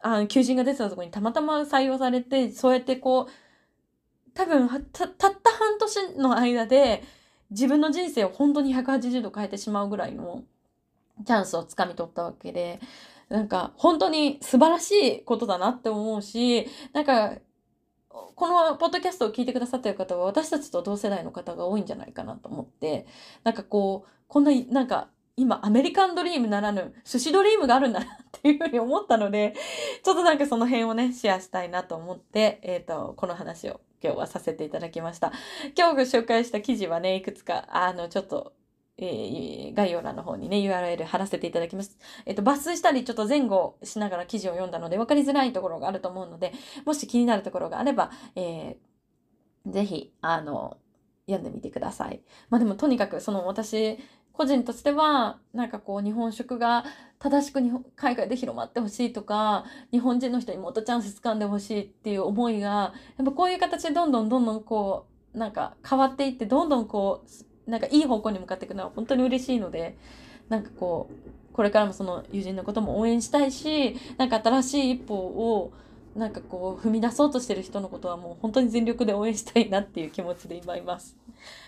あ求人が出てたところにたまたま採用されて、そうやってこう、多分た、たった半年の間で、自分の人生を本当に180度変えてしまうぐらいのチャンスをつかみ取ったわけで、なんか本当に素晴らしいことだなって思うし、なんかこのポッドキャストを聞いてくださってる方は私たちと同世代の方が多いんじゃないかなと思って、なんかこう、こんな、なんか今アメリカンドリームならぬ寿司ドリームがあるんだなっていうふうに思ったので、ちょっとなんかその辺をね、シェアしたいなと思って、えっ、ー、と、この話を今日はさせていただきました。今日ご紹介した記事はね、いくつか、あの、ちょっとえー、概要欄の方にね、URL 貼らせていただきます。えっ、と、抜粋したり、ちょっと前後しながら記事を読んだので、分かりづらいところがあると思うので、もし気になるところがあれば、えー、ぜひ、あの、読んでみてください。まあでも、とにかく、その私、個人としては、なんかこう、日本食が正しく日本海外で広まってほしいとか、日本人の人にもっとチャンス掴んでほしいっていう思いが、やっぱこういう形でどんどんどんどんこう、なんか変わっていって、どんどんこう、なんかいい方向に向かっていくのは本当に嬉しいのでなんかこうこれからもその友人のことも応援したいしなんか新しい一歩をなんかこう踏み出そうとしてる人のことはもう本当に全力で応援したいなっていう気持ちで今います。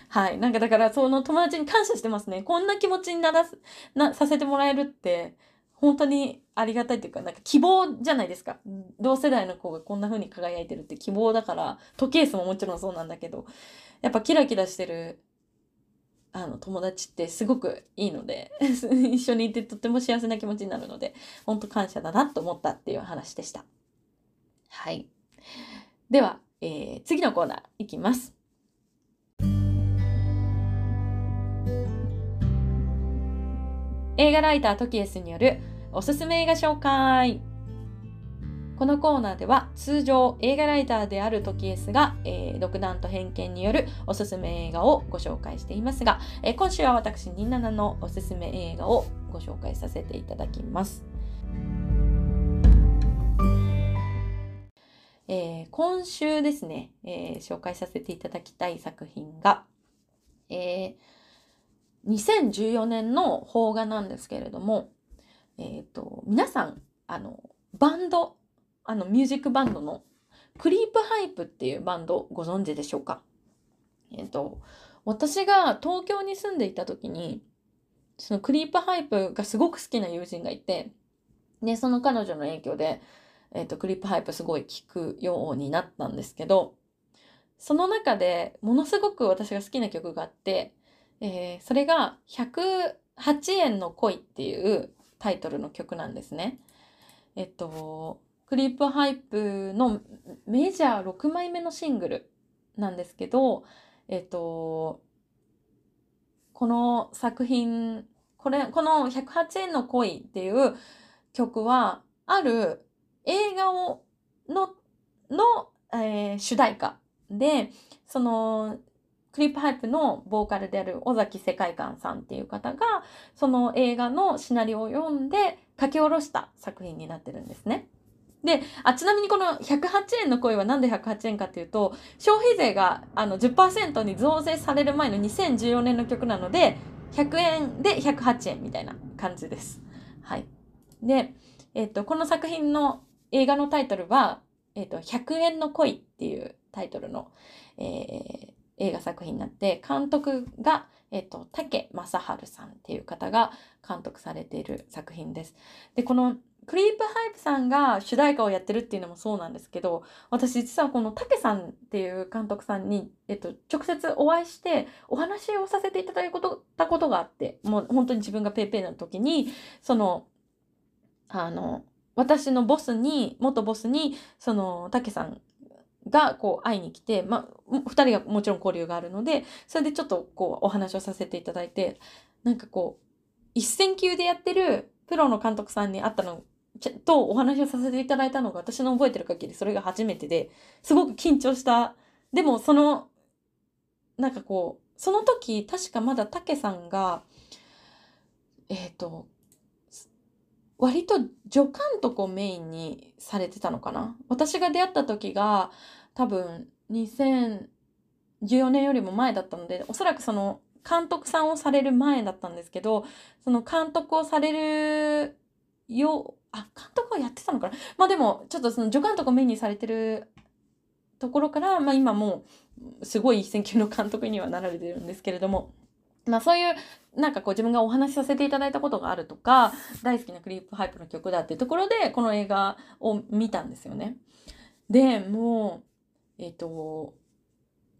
はい。なんかだからその友達に感謝してますね。こんな気持ちにならす、な、させてもらえるって本当にありがたいっていうか、なんか希望じゃないですか。同世代の子がこんな風に輝いてるって希望だから、時計数ももちろんそうなんだけど、やっぱキラキラしてるあの友達ってすごくいいので <laughs> 一緒にいてとっても幸せな気持ちになるので本当感謝だなと思ったっていう話でしたはい。では、えー、次のコーナーいきます。映画ライタートキエスによるおすすめ映画紹介。このコーナーでは通常映画ライターであるトキエスが、えー、独断と偏見によるおすすめ映画をご紹介していますが、えー、今週は私27のおすすめ映画をご紹介させていただきます。えー、今週ですね、えー、紹介させていただきたい作品が、えー、2014年の邦画なんですけれども、えーと皆さんあのバンドあのミュージックバンドのクリープハイプっていうバンドご存知でしょうか？え、ー、と、私が東京に住んでいた時に、そのクリープハイプがすごく好きな友人がいて、で、その彼女の影響で、えっ、ー、と、クリープハイプすごい聴くようになったんですけど、その中でものすごく私が好きな曲があって、えー、それが108円の恋っていうタイトルの曲なんですね。えっと、クリープハイプのメジャー6枚目のシングルなんですけど、えっと、この作品、これ、この108円の恋っていう曲は、ある映画を、の、の、えー、主題歌で、その、クリップハイプのボーカルである尾崎世界観さんっていう方が、その映画のシナリオを読んで書き下ろした作品になってるんですね。で、あ、ちなみにこの108円の恋はなんで108円かっていうと、消費税があの10%に増税される前の2014年の曲なので、100円で108円みたいな感じです。はい。で、えっ、と、この作品の映画のタイトルは、えっ、と、100円の恋っていうタイトルの、えー、映画作品になって、監督が、えっ、と、竹正治さんっていう方が監督されている作品です。で、このクリープハイプさんが主題歌をやってるっていうのもそうなんですけど、私実はこの武さんっていう監督さんに、えっと、直接お会いしてお話をさせていただいたことがあって、もう本当に自分がペーペーの時に、その、あの、私のボスに、元ボスに、その、竹さんがこう会いに来て、まあ、二人がもちろん交流があるので、それでちょっとこうお話をさせていただいて、なんかこう、一戦級でやってるプロの監督さんに会ったのとお話をさせていただいたのが私の覚えてる限りそれが初めてですごく緊張した。でもその、なんかこう、その時確かまだ竹さんが、えっ、ー、と、割と助監督をメインにされてたのかな？私が出会った時が多分2014年よりも前だったのでおそらくその監督さんをされる前だったんですけどその監督をされるよあ監督はやってたのかな？まあでもちょっとその助監督をメインにされてるところから、まあ、今もうすごい一線級の監督にはなられてるんですけれどもまあそういうなんかこう自分がお話しさせていただいたことがあるとか、大好きなクリープハイプの曲だっていうところで、この映画を見たんですよね。で、もう、えっ、ー、と、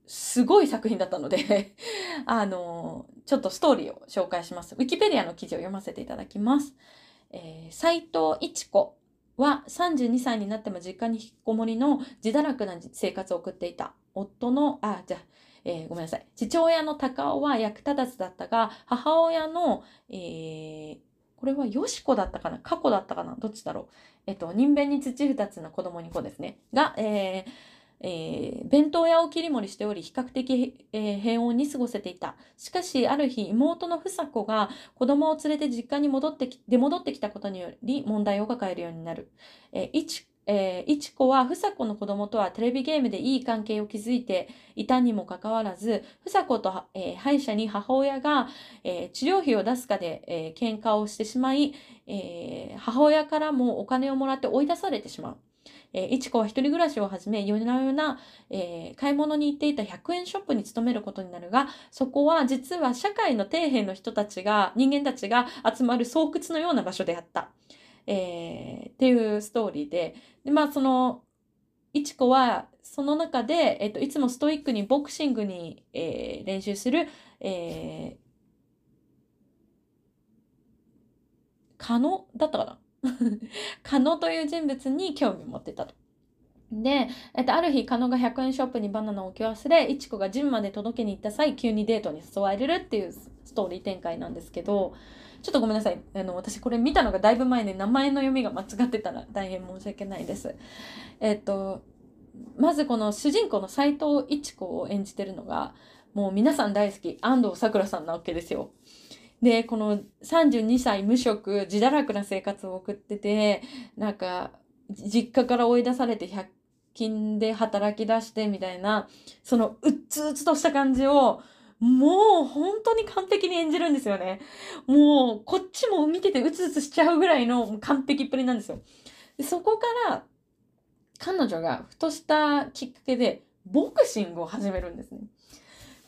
すごい作品だったので <laughs> あの、ちょっとストーリーを紹介します。ウィキペディアの記事を読ませていただきます。えー、斉藤一子は32歳になっても実家に引きこもりの自堕落な生活を送っていた。夫の、あ、じゃあ、えー、ごめんなさい。父親の高尾は役立たずだったが、母親の、えー、これはよしこだったかな？過去だったかな？どっちだろう？えっと、人弁に土二つの子供に子ですね。が、えー、えー、弁当屋を切り盛りしており、比較的、えー、平穏に過ごせていた。しかし、ある日、妹の房子が子供を連れて実家に戻ってき、出戻ってきたことにより問題を抱えるようになる。えー、一えー、いちこはふさこの子供とはテレビゲームでいい関係を築いていたにもかかわらず、ふさこと、えー、歯医者に母親が、えー、治療費を出すかで、えー、喧嘩をしてしまい、えー、母親からもお金をもらって追い出されてしまう。えー、いちこは一人暮らしを始め、夜な夜な、えー、買い物に行っていた100円ショップに勤めることになるが、そこは実は社会の底辺の人たちが、人間たちが集まる巣窟のような場所であった。えー、っていうストーリーで、でまあその、いちこはその中で、えっと、いつもストイックにボクシングに、えー、練習する、えー、カノだったかな？<laughs> カノという人物に興味を持ってたと。で、えっと、ある日、カノが100円ショップにバナナを置き忘れ、いちこがジムまで届けに行った際、急にデートに誘われるっていうストーリー展開なんですけど、ちょっとごめんなさい。あの、私これ見たのがだいぶ前で名前の読みが間違ってたら大変申し訳ないです。えっと、まずこの主人公の斎藤一子を演じてるのが、もう皆さん大好き、安藤サクラさんなわけですよ。で、この32歳無職、自堕落な生活を送ってて、なんか、実家から追い出されて100均で働き出してみたいな、そのうっつうつとした感じを、もう本当に完璧に演じるんですよね。もうこっちも見ててうつうつしちゃうぐらいの完璧っぷりなんですよ。でそこから彼女がふとしたきっかけでボクシングを始めるんですね。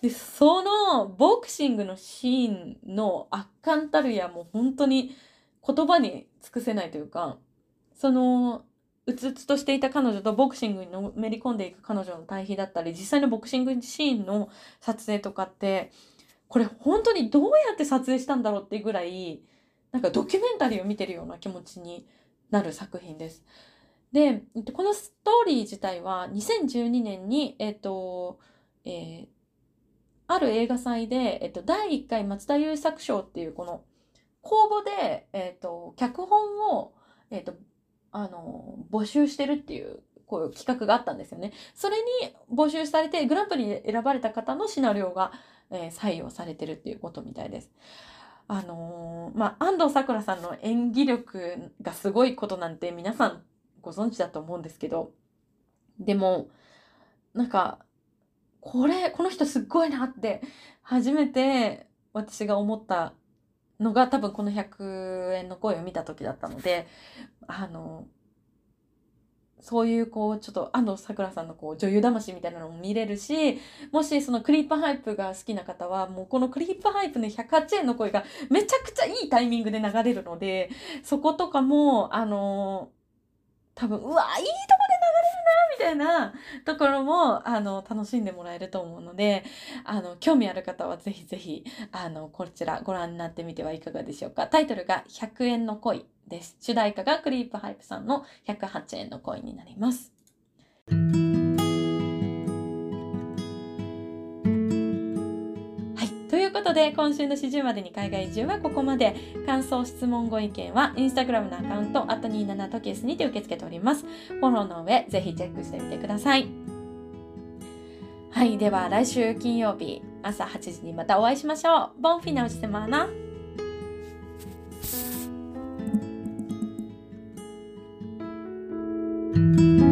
で、そのボクシングのシーンの圧巻たるやもう本当に言葉に尽くせないというか、そのうつうつとしていた彼女とボクシングにのめり込んでいく彼女の対比だったり、実際のボクシングシーンの撮影とかって、これ本当にどうやって撮影したんだろうっていうぐらい、なんかドキュメンタリーを見てるような気持ちになる作品です。で、このストーリー自体は2012年に、えっ、と、えー、ある映画祭で、えっと、第1回松田優作賞っていうこの公募で、えっと、脚本、募集してるっていう、こういう企画があったんですよね。それに募集されて、グランプリで選ばれた方のシナリオが、えー、採用されてるっていうことみたいです。あのー、まあ、安藤サクラさんの演技力がすごいことなんて皆さんご存知だと思うんですけど、でも、なんか、これ、この人すっごいなって、初めて私が思ったのが多分この100円の声を見た時だったので、あの、そういうこう、ちょっと安藤サクラさんのこう女優魂みたいなのも見れるし、もしそのクリープハイプが好きな方は、もうこのクリープハイプの108円の恋がめちゃくちゃいいタイミングで流れるので、そことかも、あの、多分、うわ、いいとこみたいなところも、あの、楽しんでもらえると思うので、あの、興味ある方は是非是非、あの、こちらご覧になってみてはいかがでしょうか。タイトルが100円の恋です。主題歌がクリープハイプさんの108円の恋になります。で今週の始終までに海外移住はここまで。感想質問ご意見はインスタグラムのアカウント「あと27トキエス」にて受け付けております。フォローの上ぜひチェックしてみてください。はいでは来週金曜日朝8時にまたお会いしましょう。ボンフィナウジセマーナー